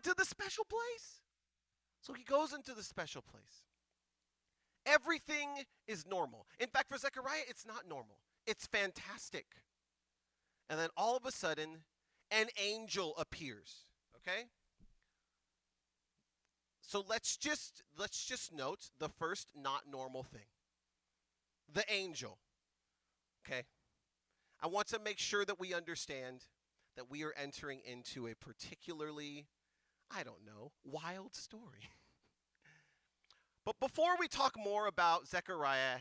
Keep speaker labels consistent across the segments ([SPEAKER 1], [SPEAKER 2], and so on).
[SPEAKER 1] into the special place. So he goes into the special place. Everything is normal. In fact, for Zechariah, it's not normal, it's fantastic. And then all of a sudden, an angel appears. Okay? So let's just let's just note the first not normal thing. The angel. Okay? I want to make sure that we understand that we are entering into a particularly I don't know, wild story. but before we talk more about Zechariah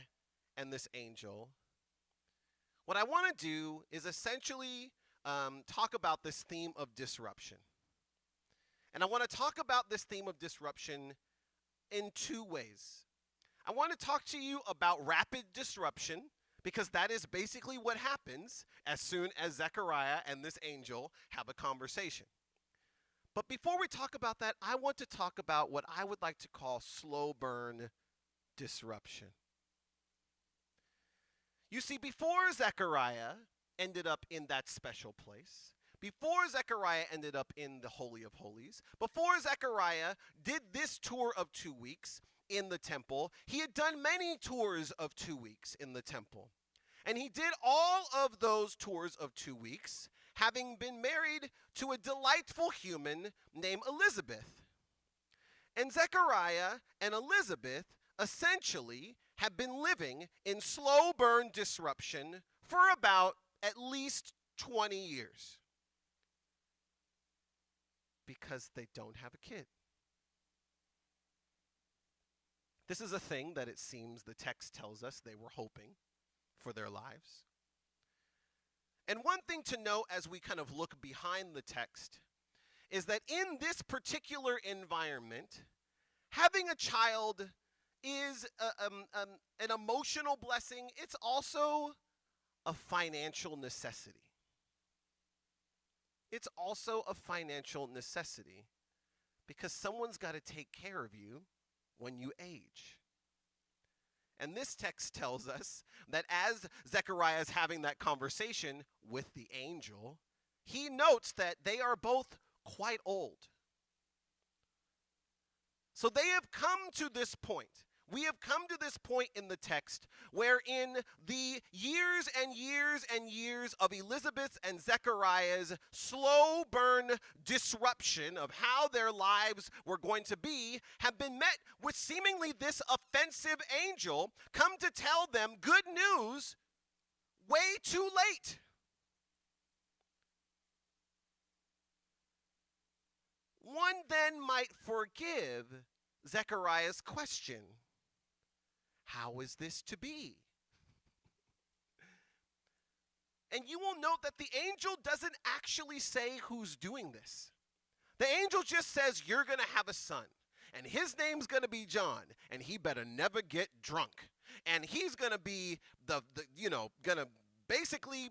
[SPEAKER 1] and this angel, what I want to do is essentially um, talk about this theme of disruption. And I want to talk about this theme of disruption in two ways. I want to talk to you about rapid disruption because that is basically what happens as soon as Zechariah and this angel have a conversation. But before we talk about that, I want to talk about what I would like to call slow burn disruption. You see, before Zechariah ended up in that special place, before Zechariah ended up in the Holy of Holies, before Zechariah did this tour of two weeks in the temple, he had done many tours of two weeks in the temple. And he did all of those tours of two weeks, having been married to a delightful human named Elizabeth. And Zechariah and Elizabeth essentially have been living in slow burn disruption for about at least 20 years because they don't have a kid. This is a thing that it seems the text tells us they were hoping for their lives. And one thing to note as we kind of look behind the text is that in this particular environment, having a child is a, um, um, an emotional blessing, it's also a financial necessity. It's also a financial necessity because someone's got to take care of you when you age. And this text tells us that as Zechariah is having that conversation with the angel, he notes that they are both quite old. So they have come to this point we have come to this point in the text where, in the years and years and years of Elizabeth and Zechariah's slow burn disruption of how their lives were going to be, have been met with seemingly this offensive angel come to tell them good news way too late. One then might forgive Zechariah's question how is this to be? And you will note that the angel doesn't actually say who's doing this. The angel just says, You're going to have a son, and his name's going to be John, and he better never get drunk. And he's going to be the, the you know, going to basically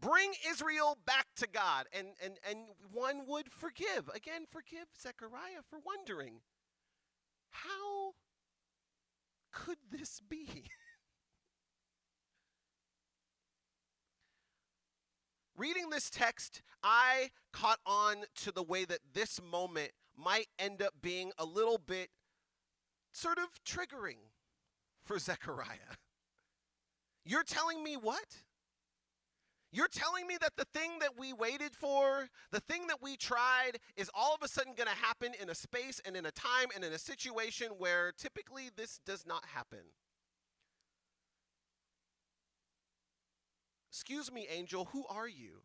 [SPEAKER 1] bring Israel back to God. And, and, and one would forgive. Again, forgive Zechariah for wondering how could this be? Reading this text, I caught on to the way that this moment might end up being a little bit sort of triggering for Zechariah. You're telling me what? You're telling me that the thing that we waited for, the thing that we tried, is all of a sudden going to happen in a space and in a time and in a situation where typically this does not happen. Excuse me, angel, who are you?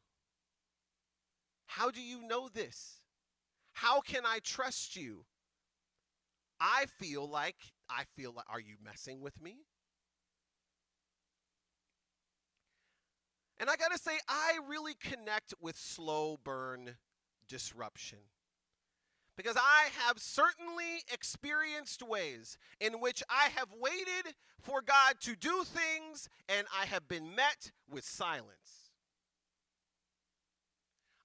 [SPEAKER 1] How do you know this? How can I trust you? I feel like, I feel like, are you messing with me? And I got to say, I really connect with slow burn disruption. Because I have certainly experienced ways in which I have waited for God to do things and I have been met with silence.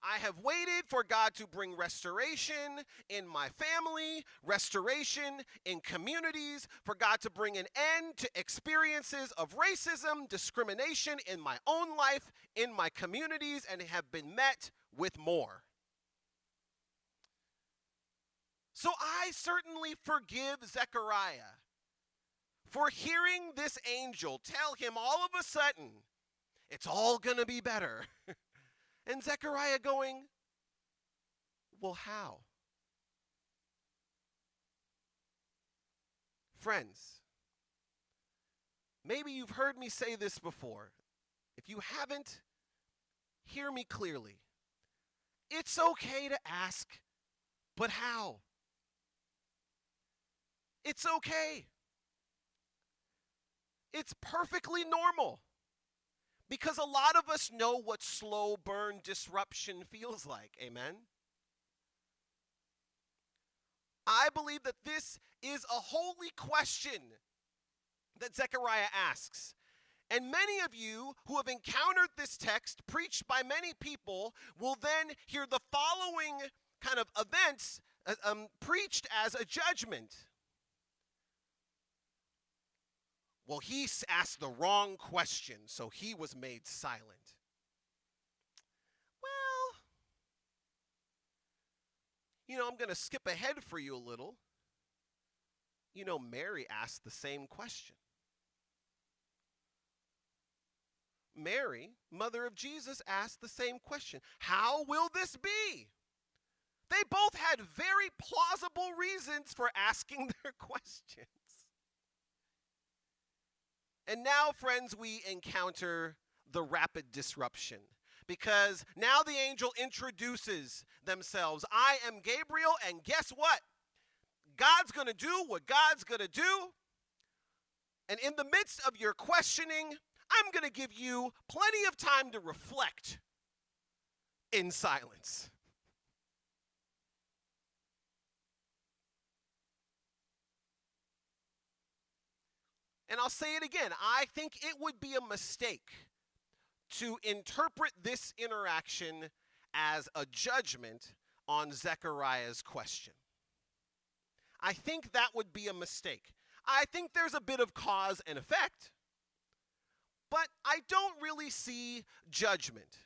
[SPEAKER 1] I have waited for God to bring restoration in my family, restoration in communities, for God to bring an end to experiences of racism, discrimination in my own life, in my communities, and have been met with more. So I certainly forgive Zechariah for hearing this angel tell him all of a sudden, it's all going to be better. and Zechariah going, well, how? Friends, maybe you've heard me say this before. If you haven't, hear me clearly. It's okay to ask, but how? It's okay. It's perfectly normal because a lot of us know what slow burn disruption feels like. Amen? I believe that this is a holy question that Zechariah asks. And many of you who have encountered this text preached by many people will then hear the following kind of events uh, um, preached as a judgment. Well, he asked the wrong question, so he was made silent. Well, you know, I'm going to skip ahead for you a little. You know, Mary asked the same question. Mary, mother of Jesus, asked the same question How will this be? They both had very plausible reasons for asking their questions. And now, friends, we encounter the rapid disruption because now the angel introduces themselves. I am Gabriel, and guess what? God's going to do what God's going to do. And in the midst of your questioning, I'm going to give you plenty of time to reflect in silence. And I'll say it again I think it would be a mistake to interpret this interaction as a judgment on Zechariah's question. I think that would be a mistake. I think there's a bit of cause and effect, but I don't really see judgment.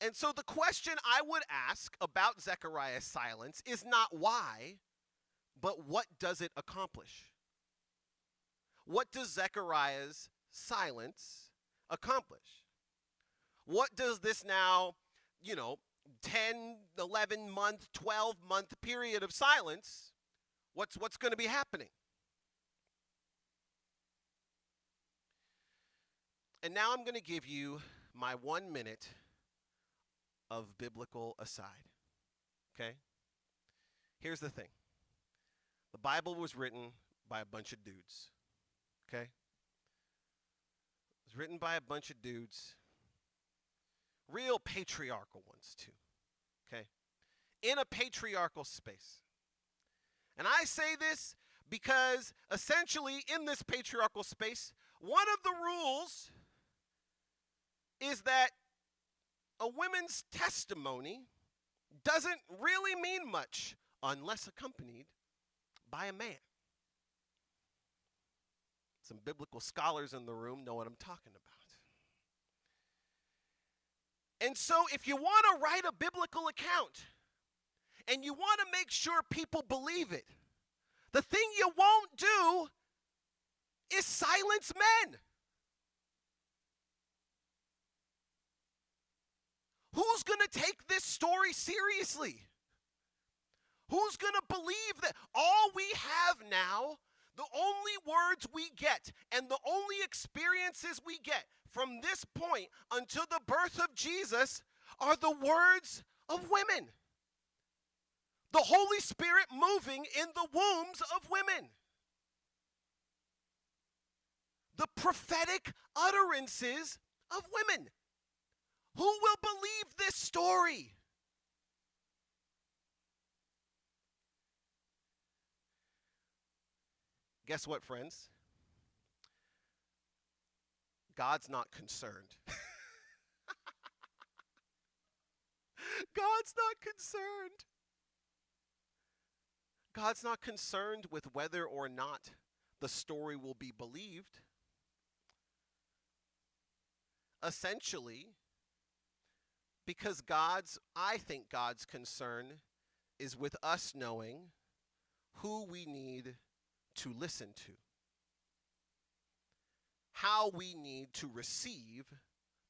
[SPEAKER 1] And so the question I would ask about Zechariah's silence is not why, but what does it accomplish? What does Zechariah's silence accomplish? What does this now, you know, 10, 11 month, 12 month period of silence, what's what's going to be happening? And now I'm going to give you my 1 minute of biblical aside. Okay? Here's the thing. The Bible was written by a bunch of dudes. Okay? It was written by a bunch of dudes. Real patriarchal ones, too. Okay? In a patriarchal space. And I say this because essentially, in this patriarchal space, one of the rules is that a woman's testimony doesn't really mean much unless accompanied by a man. Some biblical scholars in the room know what I'm talking about. And so, if you want to write a biblical account and you want to make sure people believe it, the thing you won't do is silence men. Who's going to take this story seriously? Who's going to believe that all we have now, the only words we get and the only experiences we get from this point until the birth of Jesus are the words of women? The Holy Spirit moving in the wombs of women. The prophetic utterances of women. Who will believe this story? Guess what, friends? God's not concerned. God's not concerned. God's not concerned with whether or not the story will be believed. Essentially, Because God's, I think God's concern is with us knowing who we need to listen to, how we need to receive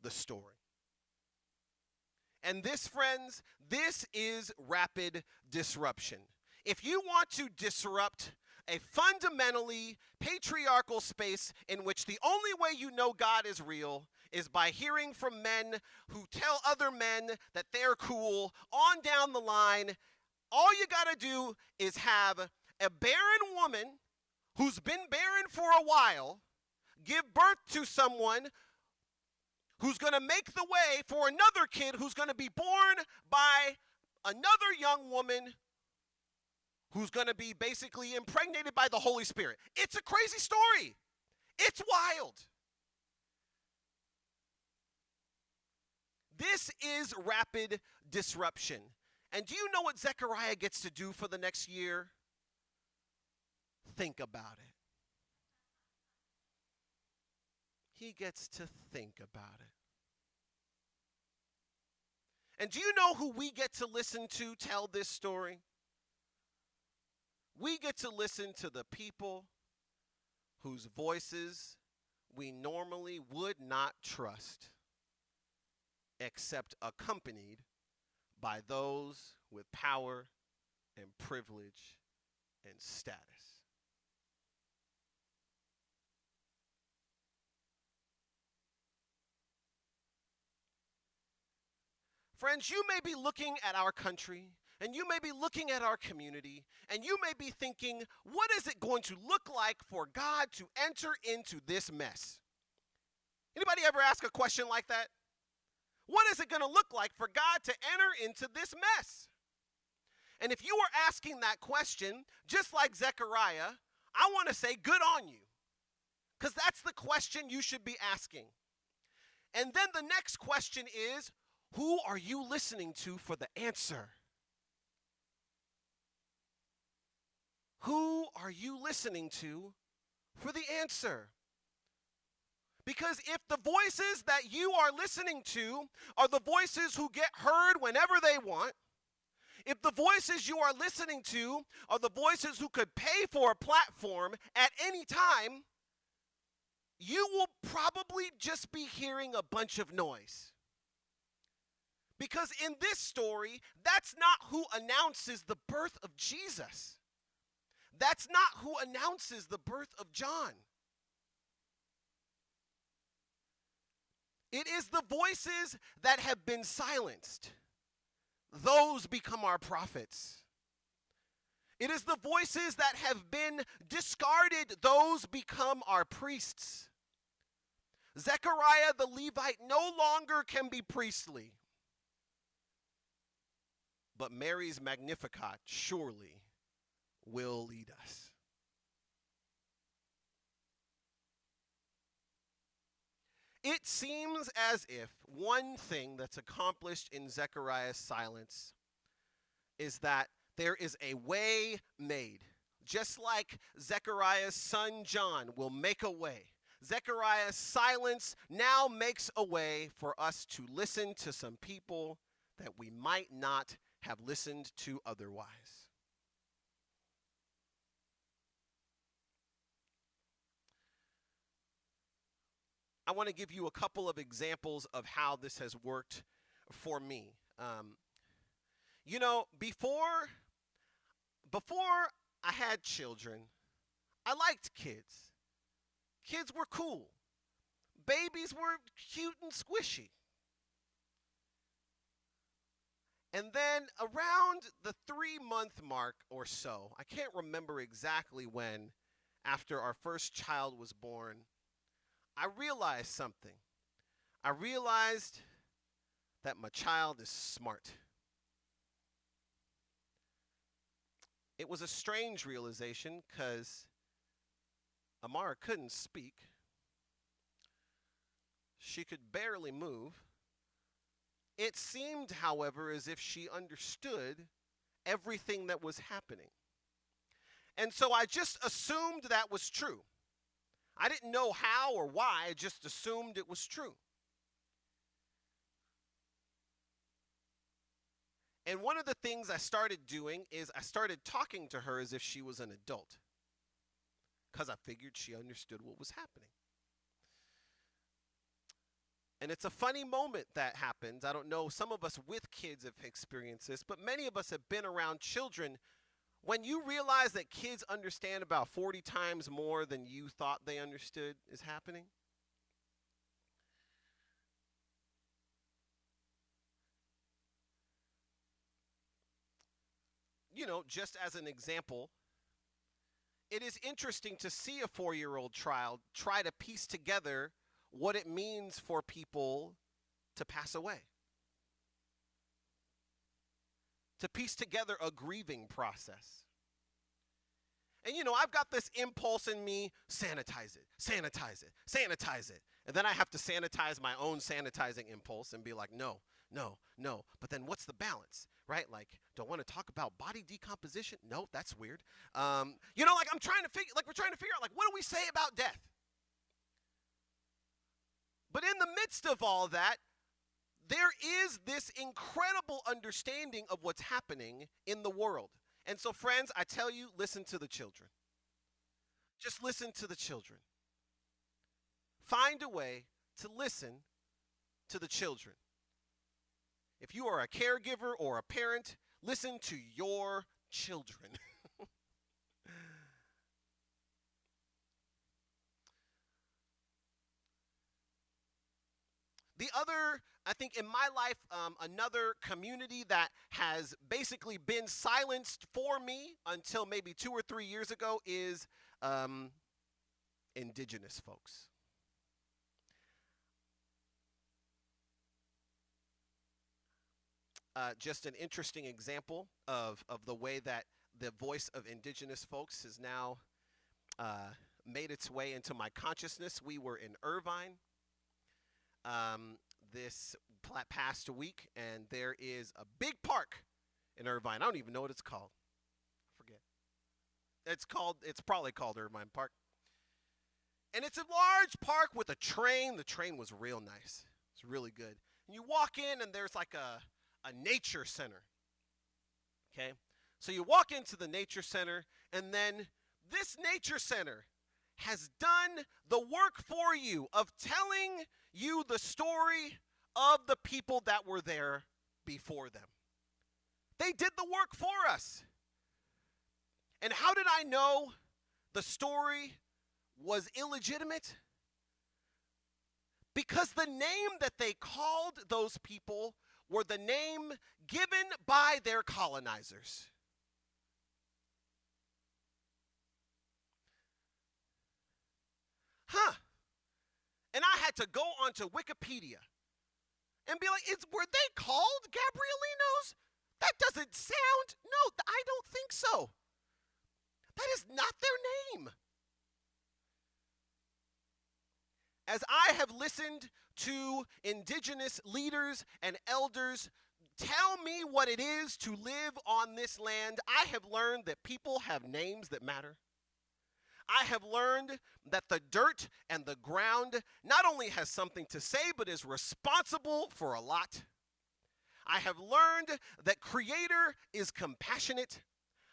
[SPEAKER 1] the story. And this, friends, this is rapid disruption. If you want to disrupt a fundamentally patriarchal space in which the only way you know God is real is by hearing from men who tell other men that they're cool on down the line. All you got to do is have a barren woman who's been barren for a while give birth to someone who's going to make the way for another kid who's going to be born by another young woman who's going to be basically impregnated by the Holy Spirit. It's a crazy story. It's wild. This is rapid disruption. And do you know what Zechariah gets to do for the next year? Think about it. He gets to think about it. And do you know who we get to listen to tell this story? We get to listen to the people whose voices we normally would not trust, except accompanied by those with power and privilege and status. Friends, you may be looking at our country and you may be looking at our community and you may be thinking, what is it going to look like for God to enter into this mess? Anybody ever ask a question like that? What is it going to look like for God to enter into this mess? And if you are asking that question, just like Zechariah, I want to say, good on you. Because that's the question you should be asking. And then the next question is, who are you listening to for the answer? Who are you listening to for the answer? Because if the voices that you are listening to are the voices who get heard whenever they want, if the voices you are listening to are the voices who could pay for a platform at any time, you will probably just be hearing a bunch of noise. Because in this story, that's not who announces the birth of Jesus. That's not who announces the birth of John. It is the voices that have been silenced. Those become our prophets. It is the voices that have been discarded. Those become our priests. Zechariah the Levite no longer can be priestly. But Mary's Magnificat surely will lead us. It seems as if one thing that's accomplished in Zechariah's silence is that there is a way made. Just like Zechariah's son John will make a way. Zechariah's silence now makes a way for us to listen to some people that we might not have listened to otherwise. I want to give you a couple of examples of how this has worked for me. Um, you know, before before I had children, I liked kids. Kids were cool. Babies were cute and squishy. And then around the three month mark or so, I can't remember exactly when, after our first child was born, I realized something. I realized that my child is smart. It was a strange realization because Amara couldn't speak. She could barely move. It seemed, however, as if she understood everything that was happening. And so I just assumed that was true. I didn't know how or why, I just assumed it was true. And one of the things I started doing is I started talking to her as if she was an adult because I figured she understood what was happening. And it's a funny moment that happens. I don't know, some of us with kids have experienced this, but many of us have been around children. When you realize that kids understand about 40 times more than you thought they understood is happening, you know, just as an example, it is interesting to see a four year old child try to piece together what it means for people to pass away, to piece together a grieving process. And you know, I've got this impulse in me sanitize it, sanitize it, sanitize it. And then I have to sanitize my own sanitizing impulse and be like, no, no, no. But then what's the balance, right? Like, don't want to talk about body decomposition? No, that's weird. Um, you know, like I'm trying to figure, like we're trying to figure out, like, what do we say about death? But in the midst of all that, there is this incredible understanding of what's happening in the world. And so, friends, I tell you, listen to the children. Just listen to the children. Find a way to listen to the children. If you are a caregiver or a parent, listen to your children. The other, I think, in my life, um, another community that has basically been silenced for me until maybe two or three years ago is um, indigenous folks. Uh, just an interesting example of, of the way that the voice of indigenous folks has now uh, made its way into my consciousness. We were in Irvine um, this past week, and there is a big park in Irvine. I don't even know what it's called. I forget. It's called. It's probably called Irvine Park. And it's a large park with a train. The train was real nice. It's really good. And you walk in, and there's like a a nature center. Okay, so you walk into the nature center, and then this nature center has done the work for you of telling you the story of the people that were there before them. They did the work for us. And how did I know the story was illegitimate? Because the name that they called those people were the name given by their colonizers. Huh. And I had to go onto Wikipedia and be like, is, were they called Gabrielinos? That doesn't sound, no, I don't think so. That is not their name. As I have listened to indigenous leaders and elders tell me what it is to live on this land, I have learned that people have names that matter. I have learned that the dirt and the ground not only has something to say, but is responsible for a lot. I have learned that Creator is compassionate.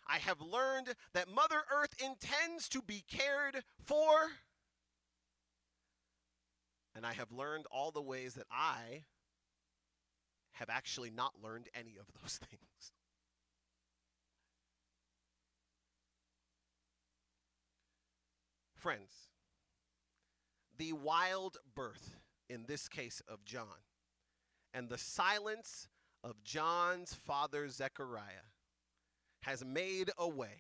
[SPEAKER 1] I have learned that Mother Earth intends to be cared for. And I have learned all the ways that I have actually not learned any of those things. Friends, the wild birth, in this case of John, and the silence of John's father Zechariah has made a way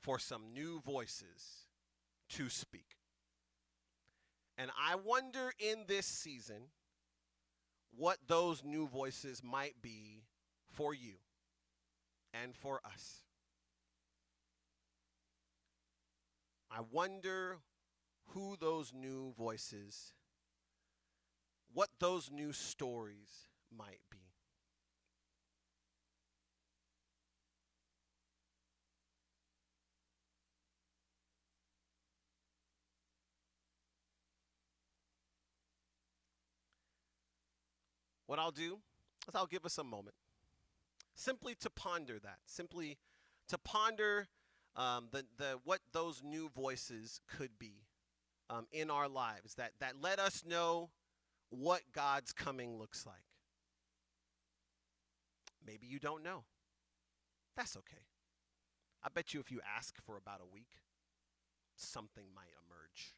[SPEAKER 1] for some new voices to speak. And I wonder in this season what those new voices might be for you and for us. I wonder who those new voices, what those new stories might be. What I'll do is I'll give us a moment. simply to ponder that, simply to ponder um, the, the, what those new voices could be um, in our lives that, that let us know what God's coming looks like. Maybe you don't know. That's okay. I bet you if you ask for about a week, something might emerge.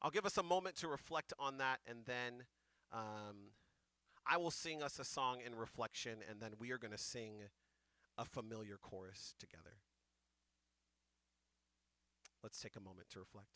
[SPEAKER 1] I'll give us a moment to reflect on that, and then um, I will sing us a song in reflection, and then we are going to sing a familiar chorus together. Let's take a moment to reflect.